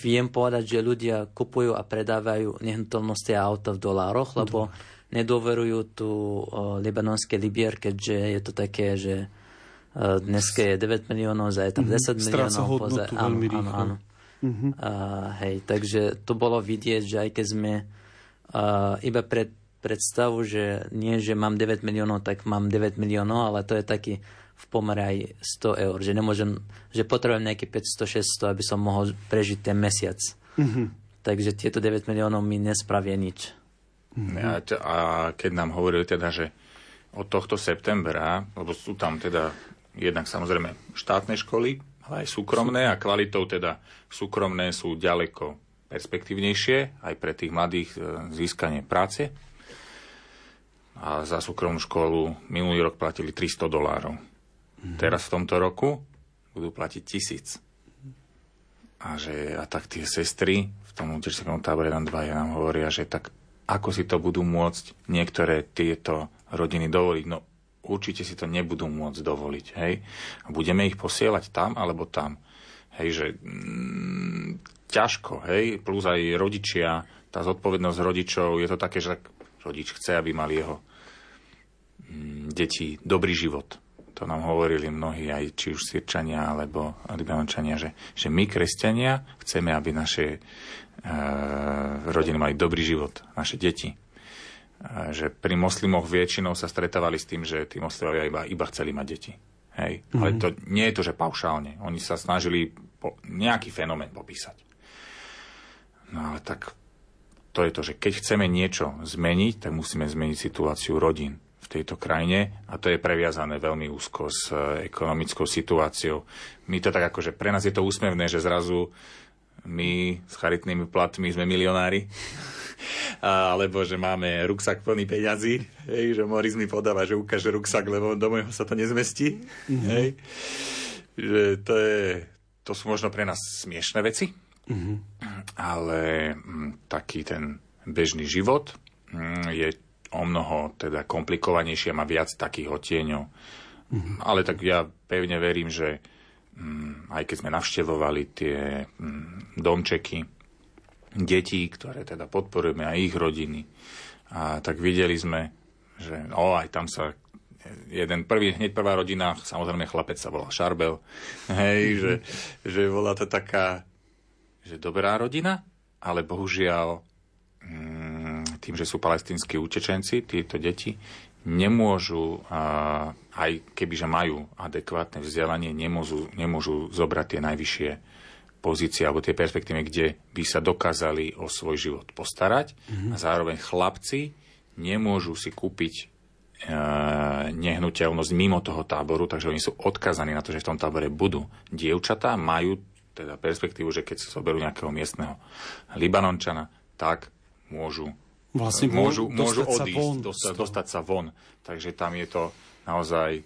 Viem povedať, že ľudia kupujú a predávajú nehnuteľnosti a auto v dolároch, lebo nedôverujú tu uh, libanonské libier, keďže je to také, že uh, dnes je 9 miliónov, za je tam 10 mm-hmm. miliónov. Stráca hodnotu poza... veľmi rýchlo. Áno, áno. Uh-huh. Uh, hej, takže to bolo vidieť, že aj keď sme uh, iba pred predstavu, že nie, že mám 9 miliónov, tak mám 9 miliónov, ale to je taký v pomere aj 100 eur, že nemôžem, že potrebujem nejaký 500-600, aby som mohol prežiť ten mesiac. Uh-huh. Takže tieto 9 miliónov mi nespravia nič. Uh-huh. A, a keď nám hovorili teda, že od tohto septembra, lebo sú tam teda jednak samozrejme štátne školy, ale aj súkromné a kvalitou teda súkromné sú ďaleko perspektívnejšie aj pre tých mladých e, získanie práce. A za súkromnú školu minulý rok platili 300 dolárov. Mm-hmm. Teraz v tomto roku budú platiť tisíc. A, že, a tak tie sestry v tom utečenskom tábore nám dvaja nám hovoria, že tak ako si to budú môcť niektoré tieto rodiny dovoliť. No určite si to nebudú môcť dovoliť. Hej? Budeme ich posielať tam alebo tam. Hej, že mm, ťažko, hej, plus aj rodičia, tá zodpovednosť rodičov, je to také, že rodič chce, aby mal jeho deti dobrý život. To nám hovorili mnohí, aj či už Sirčania alebo Libanončania, že, že my, kresťania, chceme, aby naše e, rodiny mali dobrý život, naše deti. Že pri moslimoch väčšinou sa stretávali s tým, že tí moslimovia iba, iba chceli mať deti. Hej. Mm-hmm. Ale to nie je to, že paušálne. Oni sa snažili po, nejaký fenomén popísať. No ale tak to je to, že keď chceme niečo zmeniť, tak musíme zmeniť situáciu rodín v tejto krajine a to je previazané veľmi úzko s e, ekonomickou situáciou. My to tak že pre nás je to úsmevné, že zrazu my s charitnými platmi sme milionári, alebo že máme ruksak plný peňazí, hej, že Moris mi podáva, že ukáže ruksak, lebo do môjho sa to nezmestí. Mm-hmm. Hej. Že to, je, to sú možno pre nás smiešné veci, mm-hmm. ale m, mm, taký ten bežný život m, mm, je o mnoho teda komplikovanejší a má viac takých otieňov. Mm-hmm. Ale tak ja pevne verím, že m, aj keď sme navštevovali tie domčeky, detí, ktoré teda podporujeme, aj ich rodiny. A tak videli sme, že o, aj tam sa jeden prvý, hneď prvá rodina, samozrejme chlapec sa volal Šarbel, hej, že, že bola to taká, že dobrá rodina, ale bohužiaľ mm, tým, že sú palestínsky utečenci, tieto deti, nemôžu, aj kebyže majú adekvátne vzdelanie, nemôžu, nemôžu zobrať tie najvyššie pozície alebo tie perspektívy, kde by sa dokázali o svoj život postarať mm-hmm. a zároveň chlapci nemôžu si kúpiť e, nehnuteľnosť mimo toho táboru, takže oni sú odkazaní na to, že v tom tábore budú. Dievčatá majú teda perspektívu, že keď sa zoberú nejakého miestneho Libanončana, tak môžu vlastne môžu, môžu odísť, sa von dostať, dostať sa von. Takže tam je to naozaj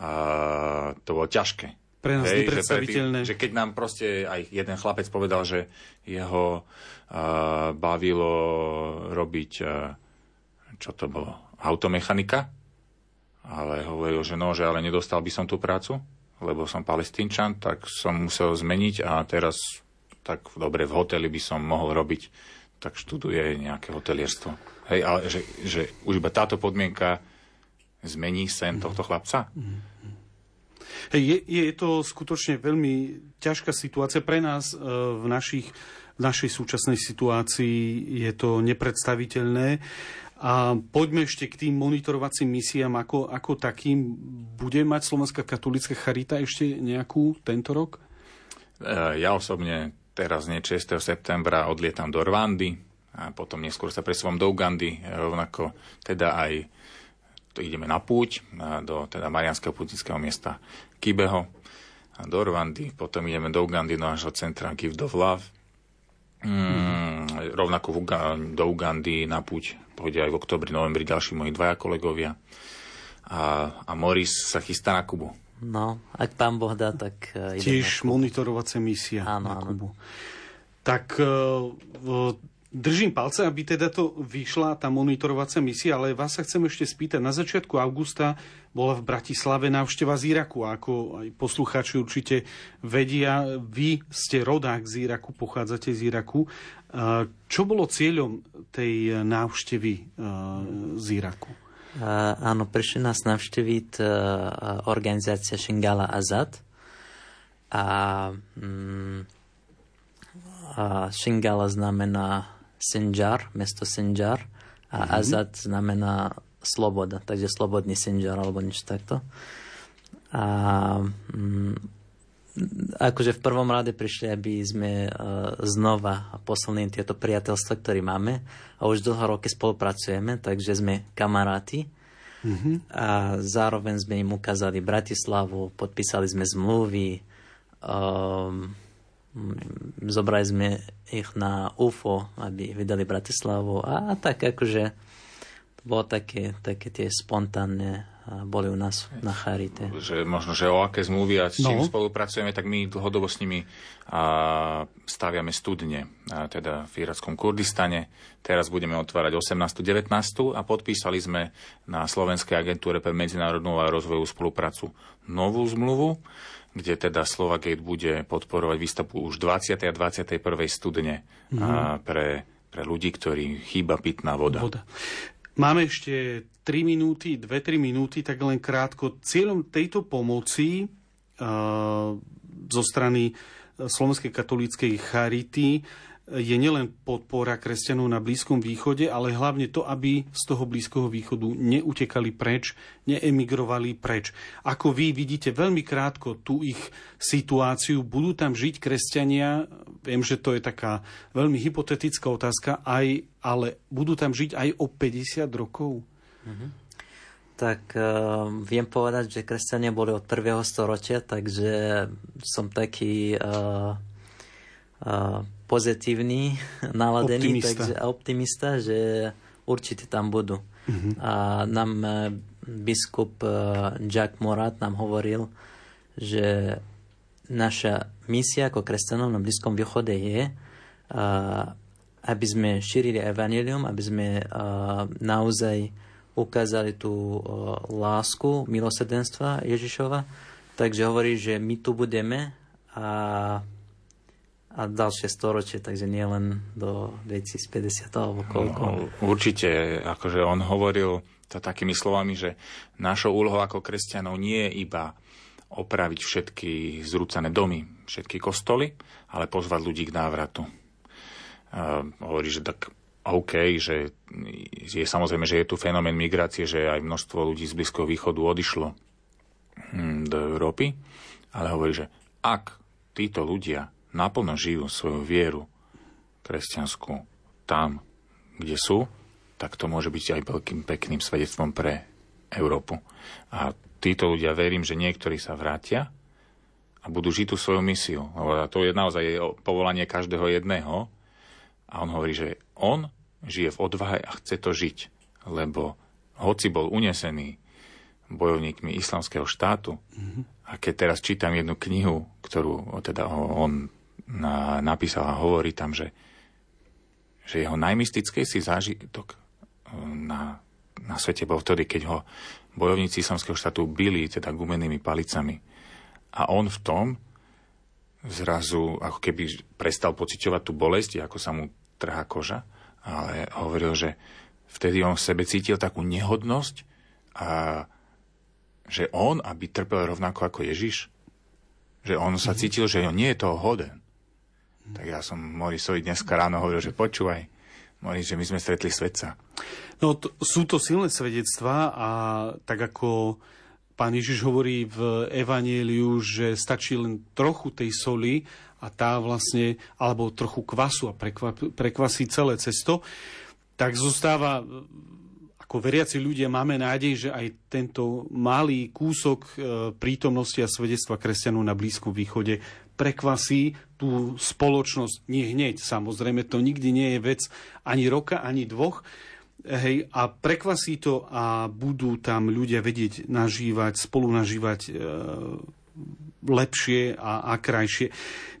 uh, to bolo ťažké pre nás Hej, nepredstaviteľné. Že, že keď nám proste aj jeden chlapec povedal, že jeho uh, bavilo robiť, uh, čo to bolo, automechanika, ale hovoril, že no, že ale nedostal by som tú prácu, lebo som palestínčan, tak som musel zmeniť a teraz tak dobre v hoteli by som mohol robiť, tak študuje nejaké hotelierstvo. Hej, ale že, že už iba táto podmienka zmení sen tohto chlapca. Mm-hmm. Je, je to skutočne veľmi ťažká situácia pre nás e, v, našich, v našej súčasnej situácii. Je to nepredstaviteľné. A poďme ešte k tým monitorovacím misiám, ako, ako takým. Bude mať Slovenská katolická charita ešte nejakú tento rok? E, ja osobne teraz nie 6. septembra odlietam do Rwandy a potom neskôr sa presúvam do Ugandy, rovnako teda aj ideme na púť do teda Marianského putnického miesta Kibeho do Rwandy, potom ideme do Ugandy, do nášho centra Gift of Love. Mm, rovnako do Ugandy na púť pôjde aj v oktobri, novembri ďalší moji dvaja kolegovia. A, a Morris sa chystá na Kubu. No, ak pán Boh dá, tak uh, Tiež monitorovacia misia áno, na Kubu. Áno. Tak uh, Držím palce, aby teda to vyšla tá monitorovacia misia, ale vás sa chcem ešte spýtať. Na začiatku augusta bola v Bratislave návšteva z Iraku. Ako aj poslucháči určite vedia, vy ste rodák z Iraku, pochádzate z Iraku. Čo bolo cieľom tej návštevy z Iraku? Áno, prišli nás navštíviť organizácia Shingala Azad. A, mm, a Shingala znamená Sinjar, mesto Sinjar a mm-hmm. Azad znamená sloboda, takže slobodný Sinjar alebo niečo takto. A mm, akože v prvom rade prišli, aby sme uh, znova posilnili tieto priateľstva, ktoré máme a už dlho roky spolupracujeme, takže sme kamaráti. Mm-hmm. A zároveň sme im ukázali Bratislavu, podpísali sme zmluvy, um, zobrali sme ich na UFO, aby vydali Bratislavu a, a tak akože to bolo také, také tie spontánne boli u nás na Charite. Že možno, že o aké zmluvy a s čím no. spolupracujeme, tak my dlhodobo s nimi a, staviame studne, a, teda v irackom Kurdistane. Teraz budeme otvárať 18. 19. a podpísali sme na Slovenskej agentúre pre medzinárodnú a rozvojovú spoluprácu novú zmluvu, kde teda Slovagate bude podporovať výstavbu už 20. a 21. studne mm-hmm. a pre, pre ľudí, ktorí chýba pitná voda. voda. Máme ešte 3 minúty, 2-3 minúty, tak len krátko. Cieľom tejto pomoci uh, zo strany Slovenskej katolíckej charity je nielen podpora kresťanov na Blízkom východe, ale hlavne to, aby z toho Blízkoho východu neutekali preč, neemigrovali preč. Ako vy vidíte veľmi krátko tú ich situáciu, budú tam žiť kresťania, viem, že to je taká veľmi hypotetická otázka, aj, ale budú tam žiť aj o 50 rokov? Mm-hmm. Tak uh, viem povedať, že kresťania boli od prvého storočia, takže som taký uh, uh, pozitívny, naladený optimista. Takže, optimista, že určite tam budú. Uh-huh. A nám e, biskup e, Jack Morat nám hovoril, že naša misia ako kresťanov na Blízkom východe je, aby sme šírili evanelium, aby sme naozaj ukázali tú lásku, milosrdenstva Ježišova. Takže hovorí, že my tu budeme a a ďalšie storočie, takže nie len do 2050 alebo koľko. No, určite, akože on hovoril to takými slovami, že našou úlohou ako kresťanov nie je iba opraviť všetky zrúcané domy, všetky kostoly, ale pozvať ľudí k návratu. Uh, hovorí, že tak OK, že je samozrejme, že je tu fenomén migrácie, že aj množstvo ľudí z Blízkoho východu odišlo hm, do Európy, ale hovorí, že ak títo ľudia naplno žijú svoju vieru kresťanskú tam, kde sú, tak to môže byť aj veľkým pekným svedectvom pre Európu. A títo ľudia verím, že niektorí sa vrátia a budú žiť tú svoju misiu. Lebo to je naozaj povolanie každého jedného. A on hovorí, že on žije v odvahe a chce to žiť. Lebo hoci bol unesený bojovníkmi islamského štátu, mm-hmm. a keď teraz čítam jednu knihu, ktorú teda on napísal a hovorí tam, že, že jeho najmystickejší zážitok eh, na, na svete bol vtedy, keď ho bojovníci islamského štátu byli teda gumenými palicami. A on v tom zrazu ako keby prestal pociťovať tú bolesť, ako sa mu trhá koža, ale hovoril, že vtedy on v sebe cítil takú nehodnosť a že on, aby trpel rovnako ako Ježiš, že on sa mhm. cítil, že on nie je toho hoden. Tak ja som Morisovi dneska ráno hovoril, že počúvaj, Moris, že my sme stretli svetca. No, to, sú to silné svedectvá a tak ako pán Ježiš hovorí v Evanieliu, že stačí len trochu tej soli a tá vlastne, alebo trochu kvasu a prekva, prekvasí celé cesto, tak zostáva ako veriaci ľudia máme nádej, že aj tento malý kúsok e, prítomnosti a svedectva kresťanov na Blízkom východe prekvasí tú spoločnosť, nie hneď, samozrejme, to nikdy nie je vec ani roka, ani dvoch, hej, a prekvasí to a budú tam ľudia vedieť nažívať, spolu nažívať e, lepšie a, a krajšie.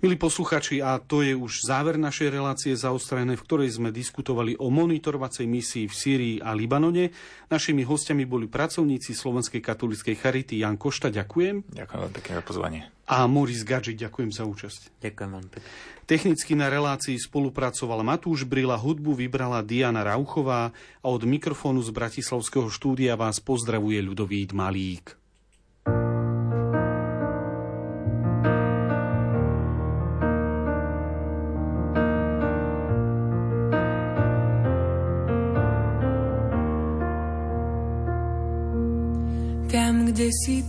Milí posluchači, a to je už záver našej relácie zaostrené, v ktorej sme diskutovali o monitorovacej misii v Sýrii a Libanone. Našimi hostiami boli pracovníci Slovenskej katolíckej charity Jan Košta, ďakujem. Ďakujem veľmi pekne za pozvanie. A Moris Gadži, ďakujem za účasť. Ďakujem veľmi pekne. Technicky na relácii spolupracoval Matúš Brila, hudbu vybrala Diana Rauchová a od mikrofónu z Bratislavského štúdia vás pozdravuje Ľudovít Malík.